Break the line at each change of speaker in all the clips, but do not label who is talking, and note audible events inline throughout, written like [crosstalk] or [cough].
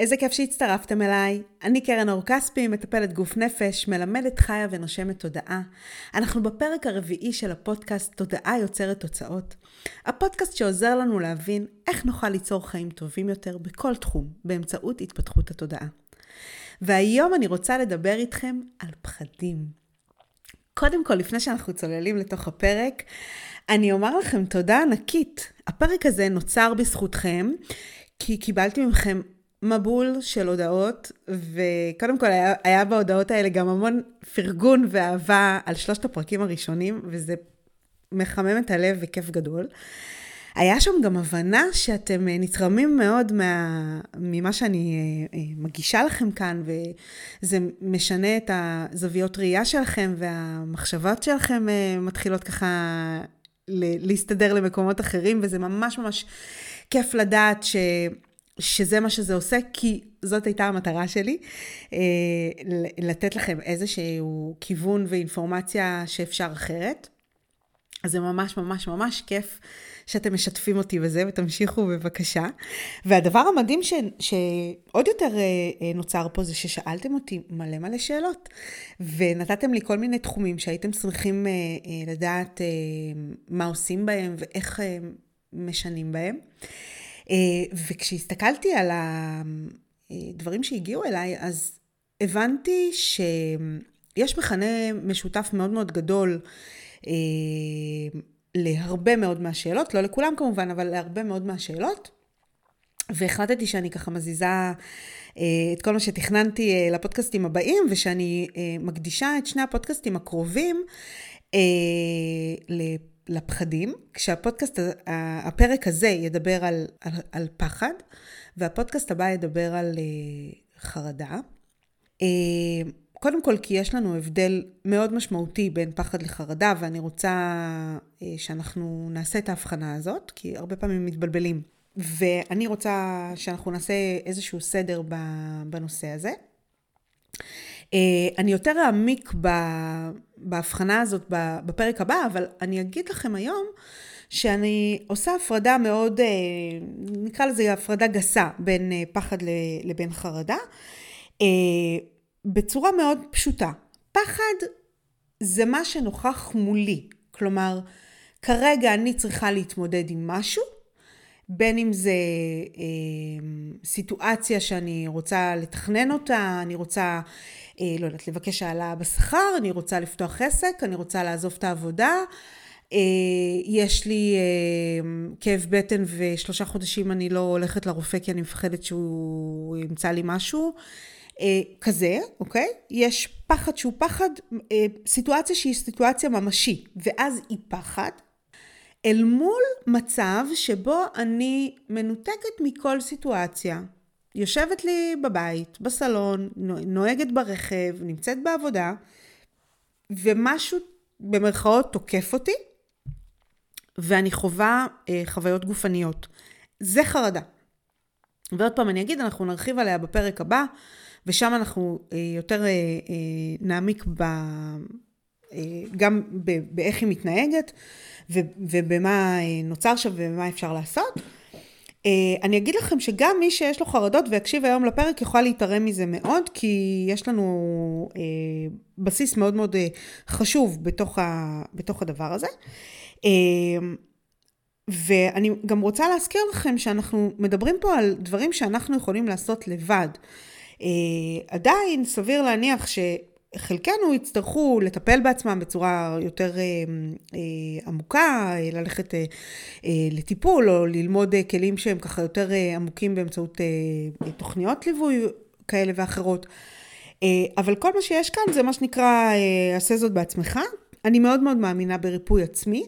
איזה כיף שהצטרפתם אליי. אני קרן אור כספי, מטפלת גוף נפש, מלמדת חיה ונושמת תודעה. אנחנו בפרק הרביעי של הפודקאסט תודעה יוצרת תוצאות. הפודקאסט שעוזר לנו להבין איך נוכל ליצור חיים טובים יותר בכל תחום, באמצעות התפתחות התודעה. והיום אני רוצה לדבר איתכם על פחדים. קודם כל, לפני שאנחנו צוללים לתוך הפרק, אני אומר לכם תודה ענקית. הפרק הזה נוצר בזכותכם, כי קיבלתי מכם מבול של הודעות, וקודם כל היה, היה בהודעות האלה גם המון פרגון ואהבה על שלושת הפרקים הראשונים, וזה מחמם את הלב וכיף גדול. היה שם גם הבנה שאתם אה, נתרמים מאוד מה, ממה שאני אה, אה, מגישה לכם כאן, וזה משנה את הזוויות ראייה שלכם, והמחשבות שלכם מתחילות ככה להסתדר למקומות אחרים, וזה ממש ממש כיף לדעת ש... שזה מה שזה עושה, כי זאת הייתה המטרה שלי, אה, לתת לכם איזשהו כיוון ואינפורמציה שאפשר אחרת. אז זה ממש ממש ממש כיף שאתם משתפים אותי בזה, ותמשיכו בבקשה. והדבר המדהים ש, שעוד יותר אה, אה, נוצר פה זה ששאלתם אותי מלא מלא שאלות, ונתתם לי כל מיני תחומים שהייתם צריכים לדעת מה עושים בהם ואיך משנים בהם. אה, וכשהסתכלתי על הדברים שהגיעו אליי, אז הבנתי שיש מכנה משותף מאוד מאוד גדול אה, להרבה מאוד מהשאלות, לא לכולם כמובן, אבל להרבה מאוד מהשאלות. והחלטתי שאני ככה מזיזה אה, את כל מה שתכננתי לפודקאסטים הבאים, ושאני מקדישה את שני הפודקאסטים הקרובים לפחדים, כשהפודקאסט, הפרק הזה ידבר על, על, על פחד, והפודקאסט הבא ידבר על uh, חרדה. Uh, קודם כל, כי יש לנו הבדל מאוד משמעותי בין פחד לחרדה, ואני רוצה uh, שאנחנו נעשה את ההבחנה הזאת, כי הרבה פעמים מתבלבלים. ואני רוצה שאנחנו נעשה איזשהו סדר בנושא הזה. אה, אני יותר אעמיק בהבחנה הזאת בפרק הבא, אבל אני אגיד לכם היום שאני עושה הפרדה מאוד, אה, נקרא לזה הפרדה גסה בין אה, פחד לבין חרדה, בצורה מאוד פשוטה. פחד זה מה שנוכח מולי, כלומר, כרגע אני צריכה להתמודד עם משהו, בין אם זה אה, סיטואציה שאני רוצה לתכנן אותה, אני רוצה לא יודעת, לבקש העלאה בשכר, אני רוצה לפתוח עסק, אני רוצה לעזוב את העבודה. אה, יש לי אה, כאב בטן ושלושה חודשים אני לא הולכת לרופא כי אני מפחדת שהוא ימצא לי משהו. כזה, אוקיי? יש פחד שהוא פחד, סיטואציה שהיא סיטואציה ממשית, ואז היא פחד, אל מול מצב שבו אני מנותקת מכל סיטואציה. יושבת לי בבית, בסלון, נוהגת ברכב, נמצאת בעבודה, ומשהו במרכאות תוקף אותי, ואני חווה אה, חוויות גופניות. זה חרדה. ועוד פעם אני אגיד, אנחנו נרחיב עליה בפרק הבא, ושם אנחנו אה, יותר אה, אה, נעמיק ב, אה, גם באיך היא מתנהגת, ו, ובמה אה, נוצר שם ומה אפשר לעשות. Uh, אני אגיד לכם שגם מי שיש לו חרדות ויקשיב היום לפרק יכול להתערם מזה מאוד, כי יש לנו uh, בסיס מאוד מאוד uh, חשוב בתוך, ה, בתוך הדבר הזה. ואני גם רוצה להזכיר לכם שאנחנו מדברים פה על דברים שאנחנו יכולים לעשות לבד. עדיין סביר להניח ש... חלקנו יצטרכו לטפל בעצמם בצורה יותר אה, אה, עמוקה, אה, ללכת לטיפול או ללמוד כלים שהם ככה יותר עמוקים באמצעות תוכניות ליווי כאלה ואחרות. אבל כל מה שיש כאן זה מה שנקרא עשה זאת בעצמך. אני מאוד מאוד מאמינה בריפוי עצמי,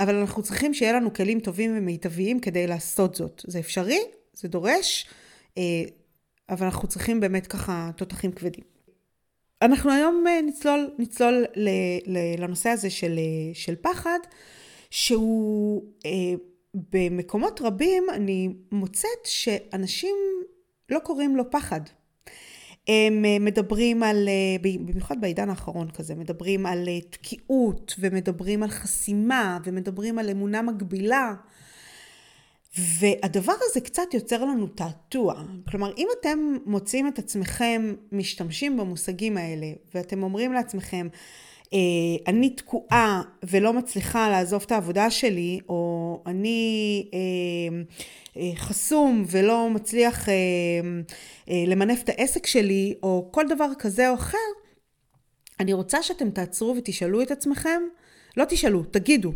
אבל אנחנו צריכים שיהיה לנו כלים טובים ומיטביים כדי לעשות זאת. זה אפשרי, זה דורש, אבל אנחנו צריכים באמת ככה תותחים כבדים. אנחנו היום אה, נצלול, נצלול ל, ל, לנושא הזה של, אה, של פחד, שהוא אה, במקומות רבים אני מוצאת שאנשים לא קוראים לו פחד. הם אה, מדברים על, במיוחד בעידן האחרון כזה, מדברים על תקיעות ומדברים על חסימה ומדברים על אמונה מגבילה. והדבר הזה קצת יוצר לנו תעתוע. כלומר, אם אתם מוצאים את עצמכם משתמשים במושגים האלה, ואתם אומרים לעצמכם, אה, אני תקועה ולא מצליחה לעזוב את העבודה שלי, או אני אה, אה, חסום ולא מצליח למנף את העסק שלי, או כל דבר כזה או אחר, אני רוצה שאתם תעצרו ותשאלו את עצמכם, לא תשאלו, תגידו,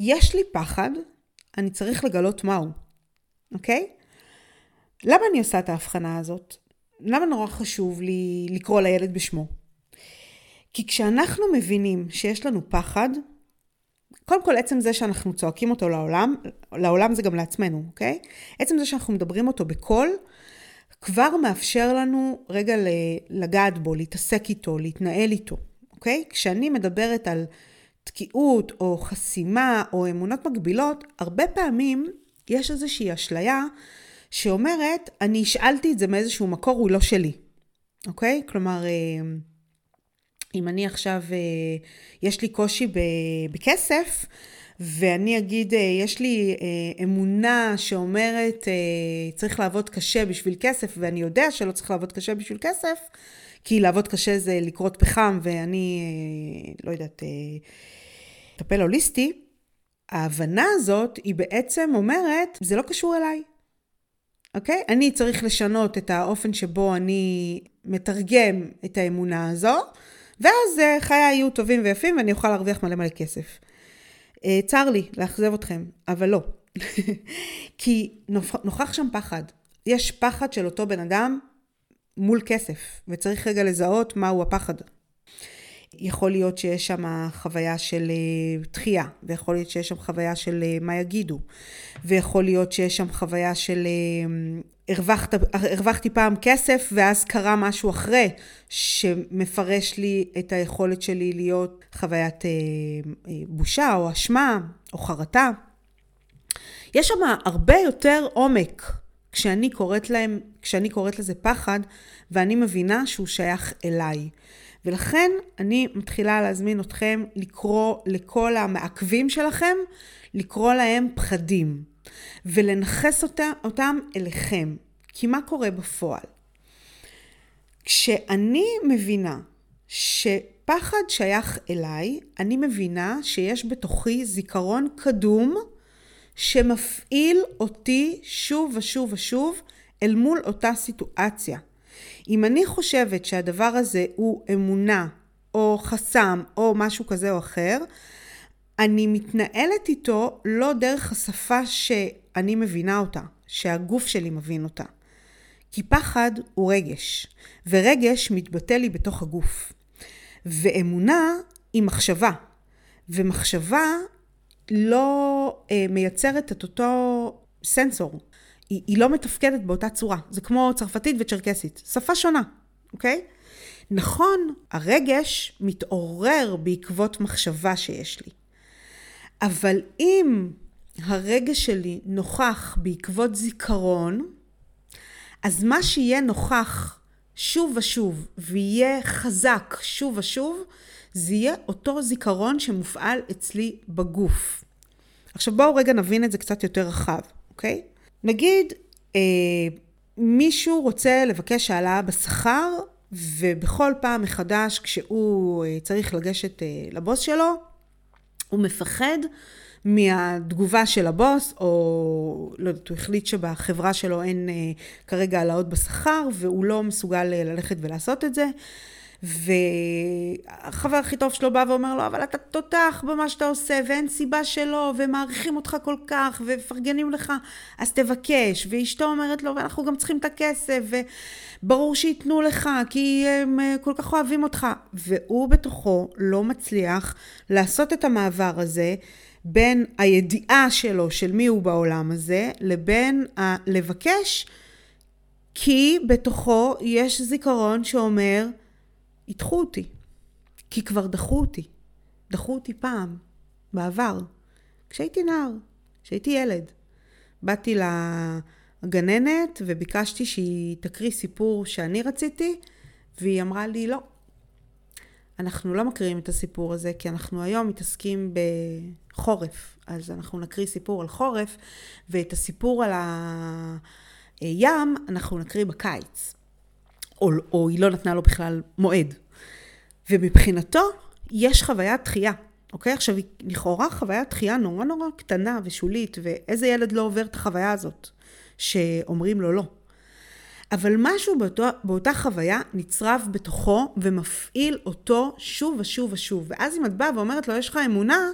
יש לי פחד, אני צריך לגלות מהו, אוקיי? למה אני עושה את ההבחנה הזאת? למה נורא חשוב לי לקרוא לילד בשמו? כי כשאנחנו מבינים שיש לנו פחד, קודם כל עצם זה שאנחנו צועקים אותו לעולם, לעולם זה גם לעצמנו, אוקיי? עצם זה שאנחנו מדברים אותו בקול, כבר מאפשר לנו רגע לגעת בו, להתעסק איתו, להתנהל איתו, אוקיי? כשאני מדברת על תקיעות או חסימה או אמונות מגבילות, הרבה פעמים יש איזושהי אשליה שאומרת, אני השאלתי את זה מאיזשהו מקור, הוא לא שלי, אוקיי? כלומר, אה, אם אני עכשיו, אה, יש לי קושי בכסף, ואני אגיד, אה, יש לי אמונה שאומרת, צריך לעבוד קשה בשביל כסף, ואני יודע שלא צריך לעבוד קשה בשביל כסף, כי לעבוד קשה זה לקרות פחם, ואני, לא יודעת, מטפל הוליסטי, ההבנה הזאת היא בעצם אומרת, זה לא קשור אליי. אוקיי? אני צריך לשנות את האופן שבו אני מתרגם את האמונה הזו, ואז אה, חיי יהיו טובים ויפים ואני אוכל להרוויח מלא מלא כסף. אה, צר לי לאכזב אתכם, אבל לא. [laughs] כי נוכח שם פחד. יש פחד של אותו בן אדם מול כסף, וצריך רגע לזהות מהו הפחד. יכול להיות שיש שם חוויה של דחייה, אה, ויכול להיות שיש שם חוויה של אה, מה יגידו, ויכול להיות שיש שם חוויה של אה, הרווחת, הרווחתי פעם כסף ואז קרה משהו אחרי שמפרש לי את היכולת שלי להיות חוויית בושה או אשמה או חרטה. יש שם הרבה יותר עומק כשאני קוראת להם, כשאני קוראת לזה פחד ואני מבינה שהוא שייך אליי. ולכן אני מתחילה להזמין אתכם לקרוא לכל המעכבים שלכם, לקרוא להם פחדים, ולנכס אותם, אליכם. כי מה קורה בפועל? כשאני מבינה שפחד שייך אליי, אני מבינה שיש בתוכי זיכרון קדום שמפעיל אותי שוב ושוב ושוב אל מול אותה סיטואציה. אם אני חושבת שהדבר הזה הוא אמונה, או חסם, או משהו כזה או אחר, אני מתנהלת איתו לא דרך השפה שאני מבינה אותה, שהגוף שלי מבין אותה. כי פחד הוא רגש, ורגש מתבטא לי בתוך הגוף. ואמונה היא מחשבה, ומחשבה לא אה, מייצרת את אותו סנסור. היא, היא לא מתפקדת באותה צורה. זה כמו צרפתית וצ'רקסית. שפה שונה, אוקיי? נכון, הרגש מתעורר בעקבות מחשבה שיש לי. אבל אם הרגש שלי נוכח בעקבות זיכרון, אז מה שיהיה נוכח שוב ושוב ויהיה חזק שוב ושוב, זה יהיה אותו זיכרון שמופעל אצלי בגוף. עכשיו בואו רגע נבין את זה קצת יותר רחב, אוקיי? נגיד, אה, מישהו רוצה לבקש העלאה בשכר, ובכל פעם מחדש כשהוא אה, צריך לגשת אה, לבוס שלו, הוא מפחד מהתגובה של הבוס, או לא יודעת, הוא החליט שבחברה שלו אין אה, כרגע העלאות בשכר, והוא לא מסוגל אה, ללכת ולעשות את זה. והחבר הכי טוב שלו בא ואומר לו, אבל אתה תותח במה שאתה עושה, ואין סיבה שלא, ומעריכים אותך כל כך, ומפרגנים לך, אז תבקש. ואשתו אומרת לו, ואנחנו גם צריכים את הכסף, וברור שייתנו לך, כי הם אה, כל כך אוהבים אותך. והוא בתוכו לא מצליח לעשות את המעבר הזה. בין הידיעה שלו של מי הוא בעולם הזה, לבין הלבקש, כי בתוכו יש זיכרון שאומר, ידחו אותי. כי כבר דחו אותי. דחו אותי פעם, בעבר, כשהייתי נער, כשהייתי ילד. באתי לגננת וביקשתי שהיא תקריא סיפור שאני רציתי, והיא אמרה לי לא. אנחנו לא מקריאים את הסיפור הזה, כי אנחנו היום מתעסקים בחורף. אז אנחנו נקריא סיפור על חורף, ואת הסיפור על הים אנחנו נקריא בקיץ. או, או היא לא נתנה לו בכלל מועד. ומבחינתו, יש חוויית דחייה. אוקיי? עכשיו, היא לכאורה חוויית דחייה נורא נורא קטנה ושולית, ואיזה ילד לא עובר את החוויה הזאת, שאומרים לו לא. אבל משהו באותו, באותה חוויה נצרב בתוכו ומפעיל אותו שוב ושוב ושוב. ואז אם את באה ואומרת לו, יש לך אמונה,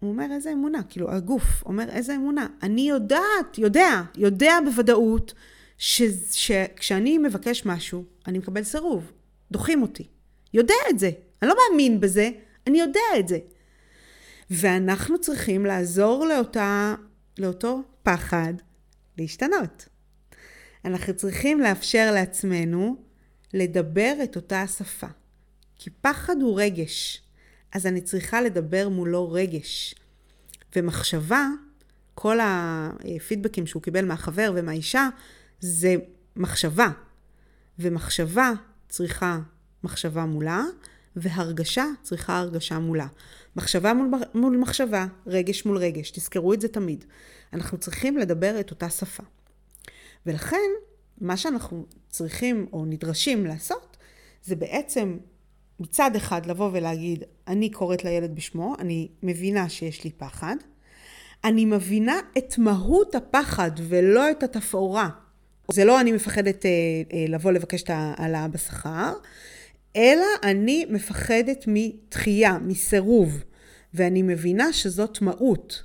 הוא אומר, איזה אמונה? כאילו, הגוף אומר, איזה אמונה? אני יודעת, יודע, יודע בוודאות, שכשאני מבקש משהו, אני מקבל סירוב. דוחים אותי. יודע את זה. אני לא מאמין בזה, אני יודע את זה. ואנחנו צריכים לעזור לאותה, לאותו פחד להשתנות. אנחנו צריכים לאפשר לעצמנו לדבר את אותה השפה. כי פחד הוא רגש, אז אני צריכה לדבר מולו רגש. ומחשבה, כל הפידבקים שהוא קיבל מהחבר ומהאישה, זה מחשבה. ומחשבה צריכה מחשבה מולה, והרגשה צריכה הרגשה מולה. מחשבה מול, מול מחשבה, רגש מול רגש, תזכרו את זה תמיד. אנחנו צריכים לדבר את אותה שפה. ולכן, מה שאנחנו צריכים או נדרשים לעשות, זה בעצם מצד אחד לבוא ולהגיד, אני קוראת לילד בשמו, אני מבינה שיש לי פחד, אני מבינה את מהות הפחד ולא את התפאורה. זה לא אני מפחדת אה, אה, לבוא לבקש את ההעלאה בשכר, אלא אני מפחדת מתחייה, מסירוב, ואני מבינה שזאת מהות.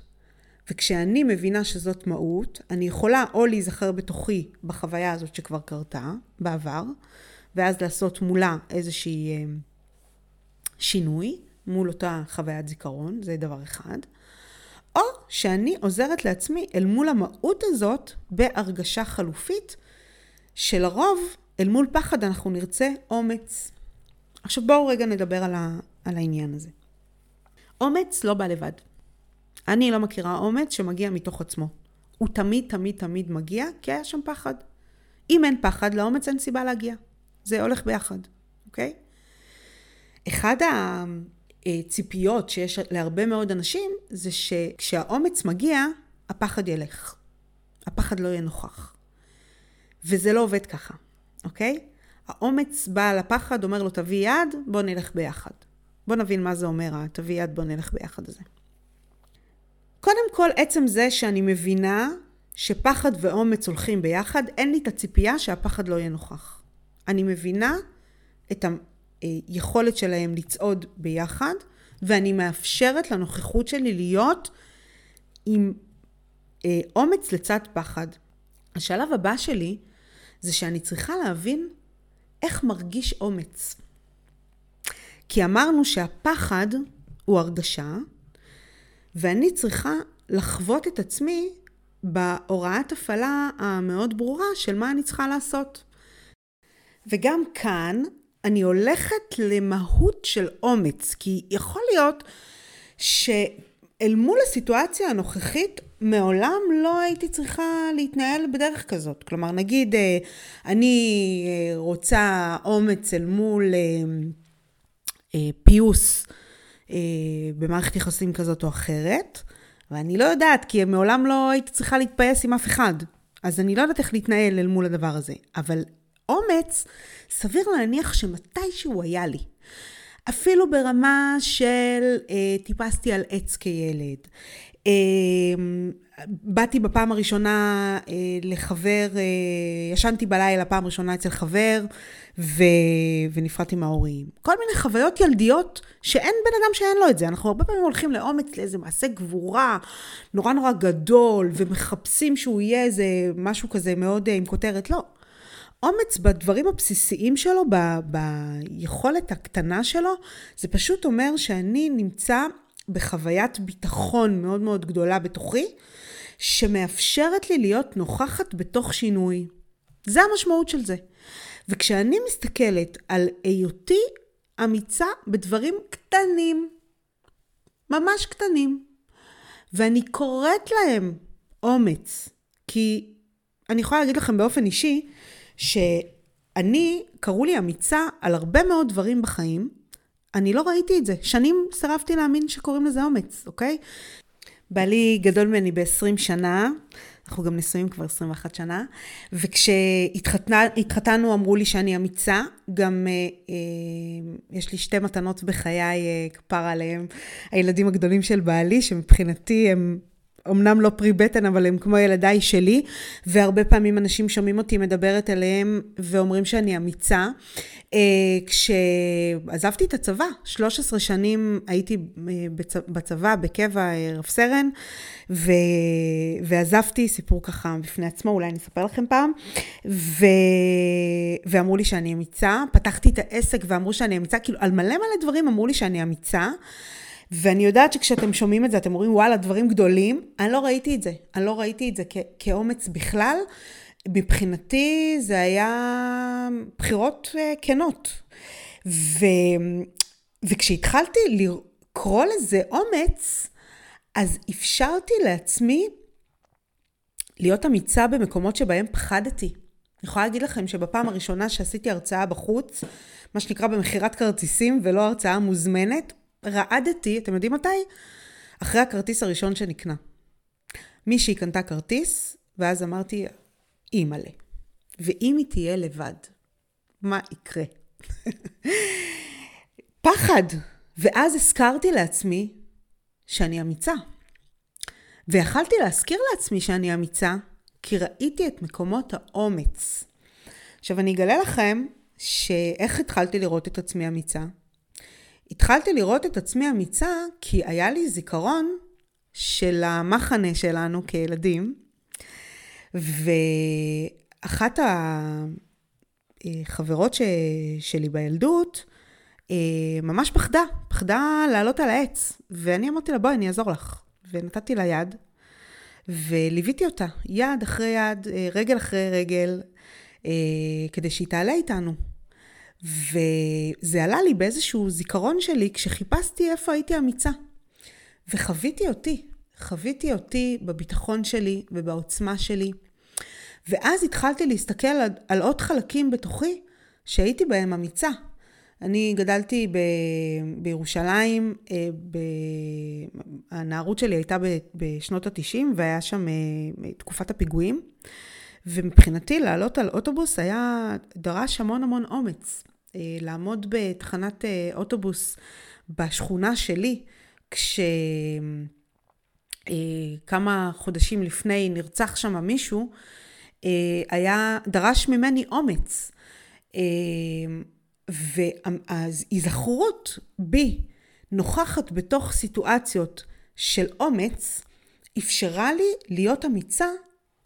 וכשאני מבינה שזאת מהות, אני יכולה או להיזכר בתוכי בחוויה הזאת שכבר קרתה בעבר, ואז לעשות מולה איזושהי אה, שינוי מול אותה חוויית זיכרון, זה דבר אחד. או שאני עוזרת לעצמי אל מול המהות הזאת בהרגשה חלופית, שלרוב אל מול פחד אנחנו נרצה אומץ. עכשיו בואו רגע נדבר על, ה, על העניין הזה. אומץ לא בא לבד. אני לא מכירה אומץ שמגיע מתוך עצמו. הוא תמיד תמיד תמיד מגיע כי היה שם פחד. אם אין פחד, לאומץ אין סיבה להגיע. זה הולך ביחד, אוקיי? אחד הציפיות שיש להרבה מאוד אנשים זה שכשהאומץ מגיע, הפחד ילך. הפחד לא יהיה נוכח. וזה לא עובד ככה, אוקיי? האומץ בא על הפחד, אומר לו, תביא יד, בוא נלך ביחד. בוא נבין מה זה אומר, תביא יד, בוא נלך ביחד הזה. קודם כל, עצם זה שאני מבינה שפחד ואומץ הולכים ביחד, אין לי את הציפייה שהפחד לא יהיה נוכח. אני מבינה את היכולת שלהם לצעוד ביחד, ואני מאפשרת לנוכחות שלי להיות עם אה, אומץ לצד פחד. השלב הבא שלי זה שאני צריכה להבין איך מרגיש אומץ. כי אמרנו שהפחד הוא הרגשה, ואני צריכה לחוות את עצמי בהוראת הפעלה המאוד ברורה של מה אני צריכה לעשות. וגם כאן אני הולכת למהות של אומץ, כי יכול להיות שאל מול הסיטואציה הנוכחית מעולם לא הייתי צריכה להתנהל בדרך כזאת. כלומר, נגיד, אה, אני אה, רוצה אומץ אל מול אה, פיוס במערכת יחסים כזאת או אחרת, ואני לא יודעת, כי מעולם לא הייתי צריכה להתפייס עם אף אחד. אז אני לא יודעת איך להתנהל אל מול הדבר הזה. אבל אומץ, סביר להניח שמתישהו היה לי. אפילו ברמה של אה, טיפסתי על עץ כילד, אמ, באתי בפעם הראשונה אה, לחבר, אה, ישנתי בלילה פעם ראשונה אצל חבר ו... ונפרדתי מההורים. כל מיני חוויות ילדיות שאין בן אדם שאין לו את זה. אנחנו הרבה פעמים הולכים לאומץ לאיזה מעשה גבורה נורא נורא גדול ומחפשים שהוא יהיה איזה משהו כזה מאוד אה, עם כותרת. לא. אומץ בדברים הבסיסיים שלו, ב... ביכולת הקטנה שלו, זה פשוט אומר שאני נמצא בחוויית ביטחון מאוד מאוד גדולה בתוכי, שמאפשרת לי להיות נוכחת בתוך שינוי. זה המשמעות של זה. וכשאני מסתכלת על היותי אמיצה בדברים קטנים, ממש קטנים, ואני קוראת להם אומץ, כי אני יכולה להגיד לכם באופן אישי, שאני, קראו לי אמיצה על הרבה מאוד דברים בחיים, אני לא ראיתי את זה. שנים סירבתי להאמין שקוראים לזה אומץ, אוקיי? בעלי גדול ממני ב-20 שנה, אנחנו גם נשואים כבר 21 שנה, וכשהתחתנו אמרו לי שאני אמיצה, גם אה, אה, יש לי שתי מתנות בחיי, אה, כפר עליהם, הילדים הגדולים של בעלי, שמבחינתי הם אמנם לא פרי בטן, אבל הם כמו ילדיי שלי, והרבה פעמים אנשים שומעים אותי מדברת עליהם ואומרים שאני אמיצה. אה, כשעזבתי את הצבא, 13 שנים הייתי אה, בצבא, בקבע, אה, רב סרן, ו... ועזבתי, סיפור ככה בפני עצמו, אולי אני אספר לכם פעם, ו... ואמרו לי שאני אמיצה. פתחתי את העסק ואמרו שאני אמיצה, כאילו על מלא מלא דברים אמרו לי שאני אמיצה. ואני יודעת שכשאתם שומעים את זה, אתם אומרים, וואלה, דברים גדולים. אני לא ראיתי את זה. אני לא ראיתי את זה כ- כאומץ בכלל. מבחינתי זה היה בחירות uh, כנות. ו... וכשהתחלתי לקרוא לזה אומץ, אז אפשרתי לעצמי להיות אמיצה במקומות שבהם פחדתי. אני יכולה להגיד לכם שבפעם הראשונה שעשיתי הרצאה בחוץ, מה שנקרא במכירת כרטיסים ולא הרצאה מוזמנת, רעדתי, אתם יודעים מתי? אחרי הכרטיס הראשון שנקנה. מישהי קנתה כרטיס, ואז אמרתי, אימא'לה. ואם היא תהיה לבד, מה יקרה? [laughs] פחד. ואז הזכרתי לעצמי שאני אמיצה. ויכלתי להזכיר לעצמי שאני אמיצה, כי ראיתי את מקומות האומץ. עכשיו אני אגלה לכם שאיך התחלתי לראות את עצמי אמיצה? התחלתי לראות את עצמי אמיצה כי היה לי זיכרון של המחנה שלנו כילדים, ואחת החברות ש... שלי בילדות אה, ממש פחדה, פחדה לעלות על העץ, ואני אמרתי לה, בואי, אני אעזור לך. ונתתי לה יד, וליוויתי אותה, יד אחרי יד, אה, רגל אחרי רגל, אה, כדי שהיא תעלה איתנו. וזה עלה לי באיזשהו זיכרון שלי כשחיפשתי איפה הייתי אמיצה. וחוויתי אותי, חוויתי אותי בביטחון שלי ובעוצמה שלי. ואז התחלתי להסתכל על, עוד חלקים בתוכי שהייתי בהם אמיצה. אני גדלתי ב, בירושלים, אה, ב, הנערות שלי הייתה ב, בשנות התשעים והיה שם אה, תקופת הפיגועים. ומבחינתי לעלות על אוטובוס היה דרש המון המון אומץ. אה, לעמוד בתחנת אה, אוטובוס בשכונה שלי, כשכמה אה, חודשים לפני נרצח שם מישהו, היה, דרש ממני אומץ. וההיזכרות בי נוכחת בתוך סיטואציות של אומץ, אפשרה לי להיות אמיצה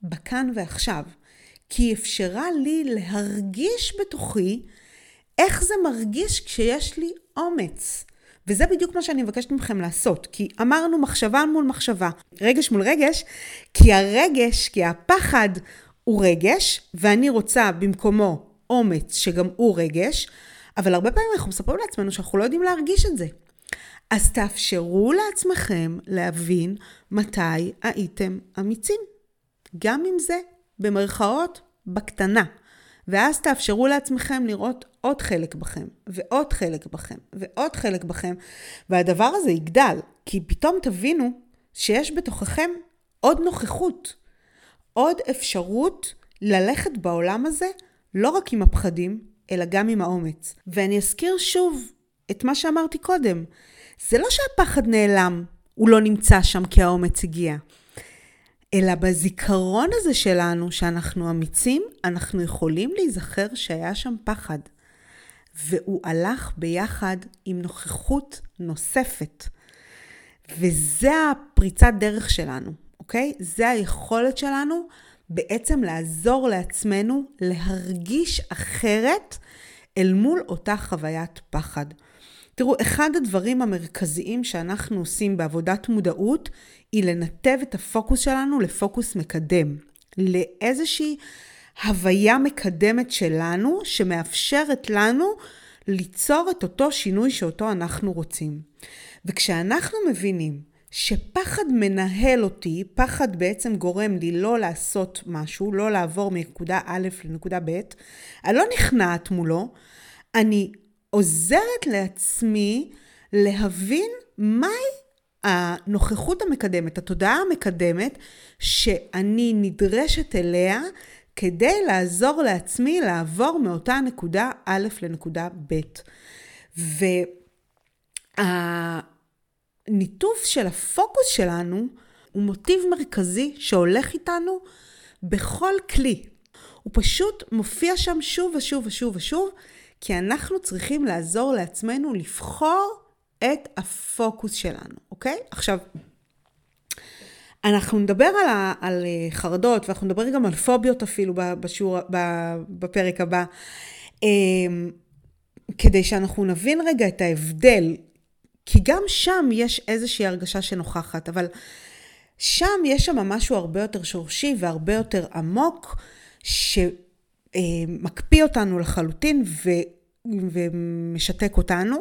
בכאן ועכשיו. כי אפשרה לי להרגיש בתוכי איך זה מרגיש כשיש לי אומץ. וזה בדיוק מה שאני מבקשת מכם לעשות, כי אמרנו מחשבה מול מחשבה, רגש מול רגש, כי הרגש, כי הפחד הוא רגש, ואני רוצה במקומו אומץ שגם הוא רגש, אבל הרבה פעמים אנחנו מספרים לעצמנו שאנחנו לא יודעים להרגיש את זה. אז תאפשרו לעצמכם להבין מתי הייתם אמיצים. גם אם זה במרכאות בקטנה. ואז תאפשרו לעצמכם לראות עוד חלק בכם, ועוד חלק בכם, ועוד חלק בכם, והדבר הזה יגדל, כי פתאום תבינו שיש בתוככם עוד נוכחות, עוד אפשרות ללכת בעולם הזה, לא רק עם הפחדים, אלא גם עם האומץ. ואני אזכיר שוב את מה שאמרתי קודם, זה לא שהפחד נעלם, הוא לא נמצא שם כי האומץ הגיע. אלא בזיכרון הזה שלנו, שאנחנו אמיצים, אנחנו יכולים להיזכר שהיה שם פחד. והוא הלך ביחד עם נוכחות נוספת. וזה הפריצת דרך שלנו, אוקיי? זה היכולת שלנו בעצם לעזור לעצמנו להרגיש אחרת אל מול אותה חוויית פחד. תראו, אחד הדברים המרכזיים שאנחנו עושים בעבודת מודעות היא לנתב את הפוקוס שלנו לפוקוס מקדם, לאיזושהי הוויה מקדמת שלנו שמאפשרת לנו ליצור את אותו שינוי שאותו אנחנו רוצים. וכשאנחנו מבינים שפחד מנהל אותי, פחד בעצם גורם לי לא לעשות משהו, לא לעבור מנקודה א' לנקודה ב', אני לא נכנעת מולו, אני עוזרת לעצמי להבין מהי הנוכחות המקדמת, התודעה המקדמת, שאני נדרשת אליה כדי לעזור לעצמי לעבור מאותה נקודה א' לנקודה ב'. והניתוף של הפוקוס שלנו הוא מוטיב מרכזי שהולך איתנו בכל כלי. הוא פשוט מופיע שם שוב ושוב ושוב ושוב, כי אנחנו צריכים לעזור לעצמנו לבחור את הפוקוס שלנו, אוקיי? עכשיו, אנחנו נדבר על, ה, על אה, חרדות, ואנחנו נדבר גם על פוביות אפילו בשיעור, בפרק הבא, אמ, כדי שאנחנו נבין רגע את ההבדל, כי גם שם יש איזושהי הרגשה שנוכחת, אבל שם יש שם משהו הרבה יותר שורשי והרבה יותר עמוק, שמקפיא אותנו לחלוטין ו, ומשתק אותנו.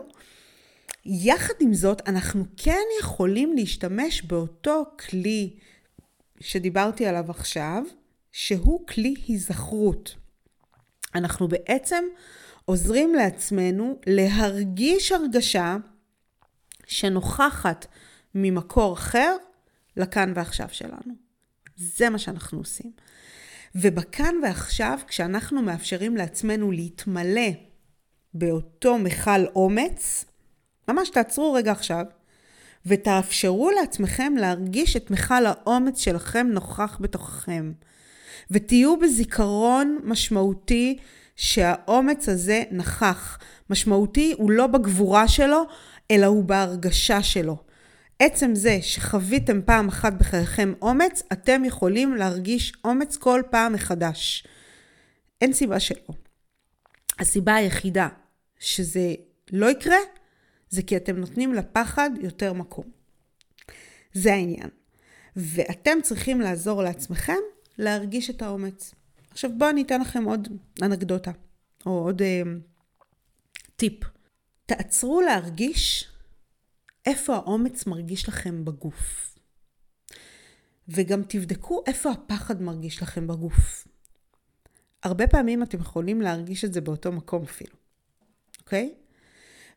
יחד עם זאת, אנחנו כן יכולים להשתמש באותו כלי שדיברתי עליו עכשיו, שהוא כלי היזכרות. אנחנו בעצם עוזרים לעצמנו להרגיש הרגשה שנוכחת ממקור אחר לכאן ועכשיו שלנו. זה מה שאנחנו עושים. ובכאן ועכשיו, כשאנחנו מאפשרים לעצמנו להתמלא באותו מכל אומץ, ממש תעצרו רגע עכשיו, ותאפשרו לעצמכם להרגיש את מכל האומץ שלכם נוכח בתוככם. ותהיו בזיכרון משמעותי שהאומץ הזה נכח. משמעותי הוא לא בגבורה שלו, אלא הוא בהרגשה שלו. עצם זה שחוויתם פעם אחת בחייכם אומץ, אתם יכולים להרגיש אומץ כל פעם מחדש. אין סיבה שלא. הסיבה היחידה שזה לא יקרה, זה כי אתם נותנים לפחד יותר מקום. זה העניין. ואתם צריכים לעזור לעצמכם להרגיש את האומץ. עכשיו בואו אני אתן לכם עוד אנקדוטה, או עוד אה, טיפ. תעצרו להרגיש איפה האומץ מרגיש לכם בגוף. וגם תבדקו איפה הפחד מרגיש לכם בגוף. הרבה פעמים אתם יכולים להרגיש את זה באותו מקום אפילו, אוקיי?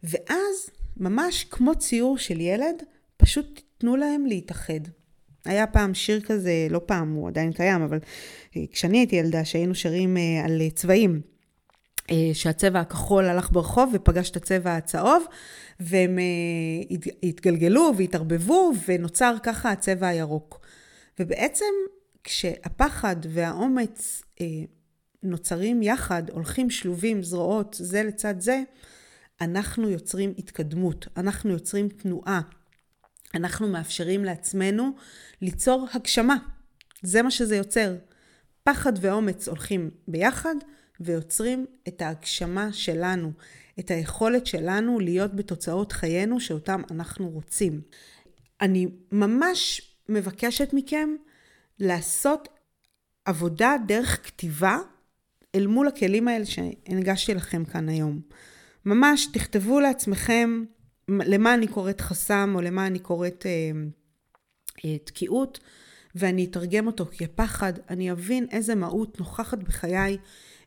ואז ממש כמו ציור של ילד, פשוט תנו להם להתאחד. היה פעם שיר כזה, לא פעם, הוא עדיין קיים, אבל אה, כשאני הייתי ילדה, שהיינו שרים אה, על אה, צבעים, שהצבע הכחול הלך ברחוב ופגש את הצבע הצהוב, והם התגלגלו והתערבבו, ונוצר ככה הצבע הירוק. ובעצם כשהפחד והאומץ נוצרים יחד, הולכים שלובים, זרועות, זה לצד זה, אנחנו יוצרים התקדמות, אנחנו יוצרים תנועה, אנחנו מאפשרים לעצמנו ליצור הגשמה. זה מה שזה יוצר. פחד ואומץ הולכים ביחד ויוצרים את ההגשמה שלנו, את היכולת שלנו להיות בתוצאות חיינו שאותם אנחנו רוצים. אני ממש מבקשת מכם לעשות עבודה דרך כתיבה אל מול הכלים האלה שהנגשתי לכם כאן היום. ממש תכתבו לעצמכם למה אני קוראת חסם או למה אני קוראת אה, אה, תקיעות, ואני אתרגם אותו כפחד, אני אבין איזה מהות נוכחת בחיי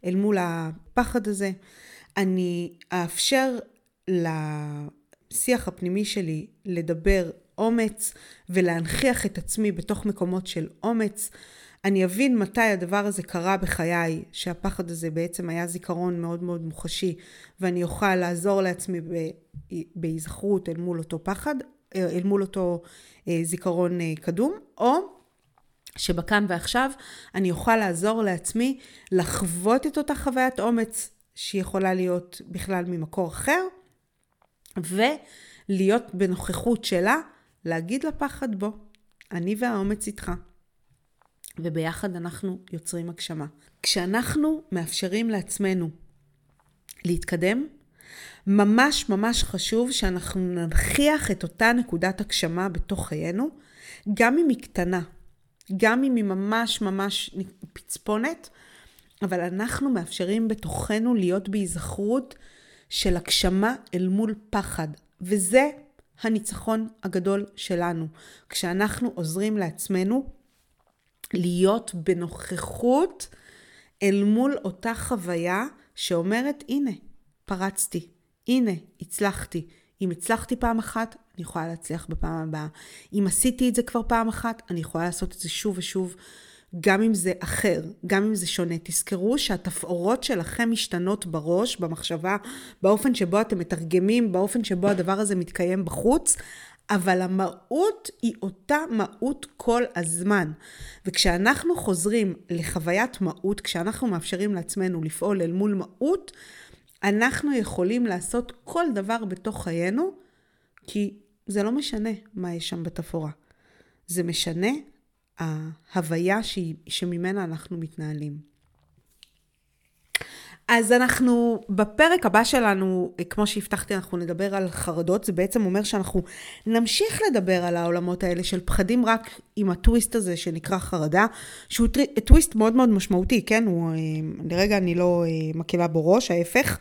אל מול הפחד הזה. אני אאפשר לשיח הפנימי שלי לדבר אומץ ולהנכיח את עצמי בתוך מקומות של אומץ. אני אבין מתי הדבר הזה קרה בחיי, שהפחד הזה בעצם היה זיכרון מאוד מאוד מוחשי, ואני אוכל לעזור לעצמי בהיזכרות אל מול אותו פחד, אל מול אותו אה, זיכרון אה, קדום, או שבכאן ועכשיו אני אוכל לעזור לעצמי לחוות את אותה חוויית אומץ שיכולה להיות בכלל ממקור אחר, ולהיות בנוכחות שלה, להגיד לפחד בו, אני והאומץ איתך. וביחד אנחנו יוצרים הגשמה. כשאנחנו מאפשרים לעצמנו להתקדם, ממש ממש חשוב שאנחנו ננכיח את אותה נקודת הגשמה בתוך חיינו, גם אם היא קטנה, גם אם היא ממש ממש פצפונת, אבל אנחנו מאפשרים בתוכנו להיות בהיזכרות של הגשמה אל מול פחד, וזה הניצחון הגדול שלנו. כשאנחנו עוזרים לעצמנו להיות בנוכחות אל מול אותה חוויה שאומרת, הנה, פרצתי, הנה, הצלחתי. אם הצלחתי פעם אחת, אני יכולה להצליח בפעם הבאה. אם עשיתי את זה כבר פעם אחת, אני יכולה לעשות את זה שוב ושוב, גם אם זה אחר, גם אם זה שונה. תזכרו שהתפאורות שלכם משתנות בראש, במחשבה, באופן שבו אתם מתרגמים, באופן שבו הדבר הזה מתקיים בחוץ, אבל המהות היא אותה מהות כל הזמן. וכשאנחנו חוזרים לחוויית מהות, כשאנחנו מאפשרים לעצמנו לפעול אל מול מהות, אנחנו יכולים לעשות כל דבר בתוך חיינו, כי זה לא משנה מה יש שם בתפאורה. זה משנה ההוויה שממנה אנחנו מתנהלים. אז אנחנו, בפרק הבא שלנו, כמו שהבטחתי, אנחנו נדבר על חרדות. זה בעצם אומר שאנחנו נמשיך לדבר על העולמות האלה של פחדים רק עם הטוויסט הזה שנקרא חרדה, שהוא טוויסט מאוד מאוד משמעותי, כן? הוא, אה, לרגע אני לא אה, מקהלה בו ראש, ההפך.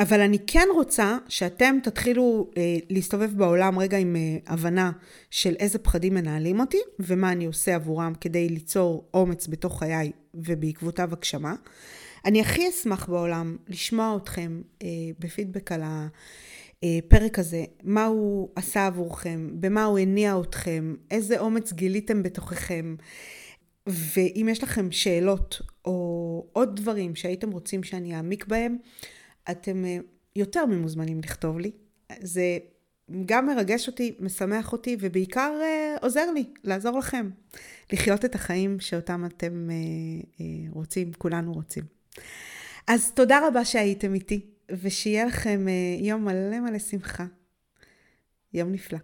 אבל אני כן רוצה שאתם תתחילו אה, להסתובב בעולם רגע עם אה, הבנה של איזה פחדים מנהלים אותי ומה אני עושה עבורם כדי ליצור אומץ בתוך חיי ובעקבותיו הגשמה. אני הכי אשמח בעולם לשמוע אתכם אה, בפידבק על הפרק הזה, מה הוא עשה עבורכם, במה הוא הניע אתכם, איזה אומץ גיליתם בתוככם. ואם יש לכם שאלות או עוד דברים שהייתם רוצים שאני אעמיק בהם, אתם אה, יותר ממוזמנים לכתוב לי. זה גם מרגש אותי, משמח אותי, ובעיקר אה, עוזר לי לעזור לכם לחיות את החיים שאותם אתם אה, רוצים, כולנו רוצים. אז תודה רבה שהייתם איתי, ושיהיה לכם יום מלא מלא שמחה. יום נפלא.